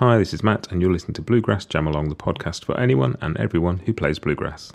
Hi, this is Matt, and you're listening to Bluegrass Jam Along, the podcast for anyone and everyone who plays bluegrass.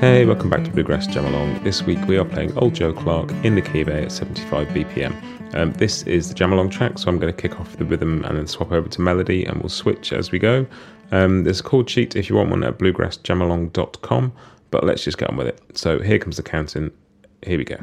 Hey, welcome back to Bluegrass Jam Along. This week we are playing Old Joe Clark in the key A at 75 BPM. Um, this is the Jam Along track, so I'm going to kick off the rhythm and then swap over to melody, and we'll switch as we go. Um, there's a chord sheet if you want one at bluegrassjamalong.com, but let's just get on with it. So here comes the counting. Here we go.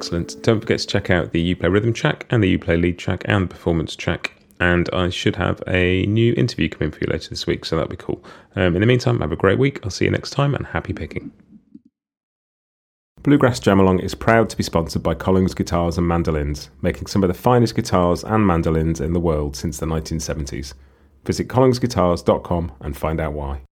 Excellent. Don't forget to check out the Uplay rhythm track and the Uplay lead track and the performance track. And I should have a new interview coming for you later this week, so that'll be cool. Um, in the meantime, have a great week. I'll see you next time and happy picking. Bluegrass Jamalong is proud to be sponsored by Collings Guitars and Mandolins, making some of the finest guitars and mandolins in the world since the 1970s. Visit collingsguitars.com and find out why.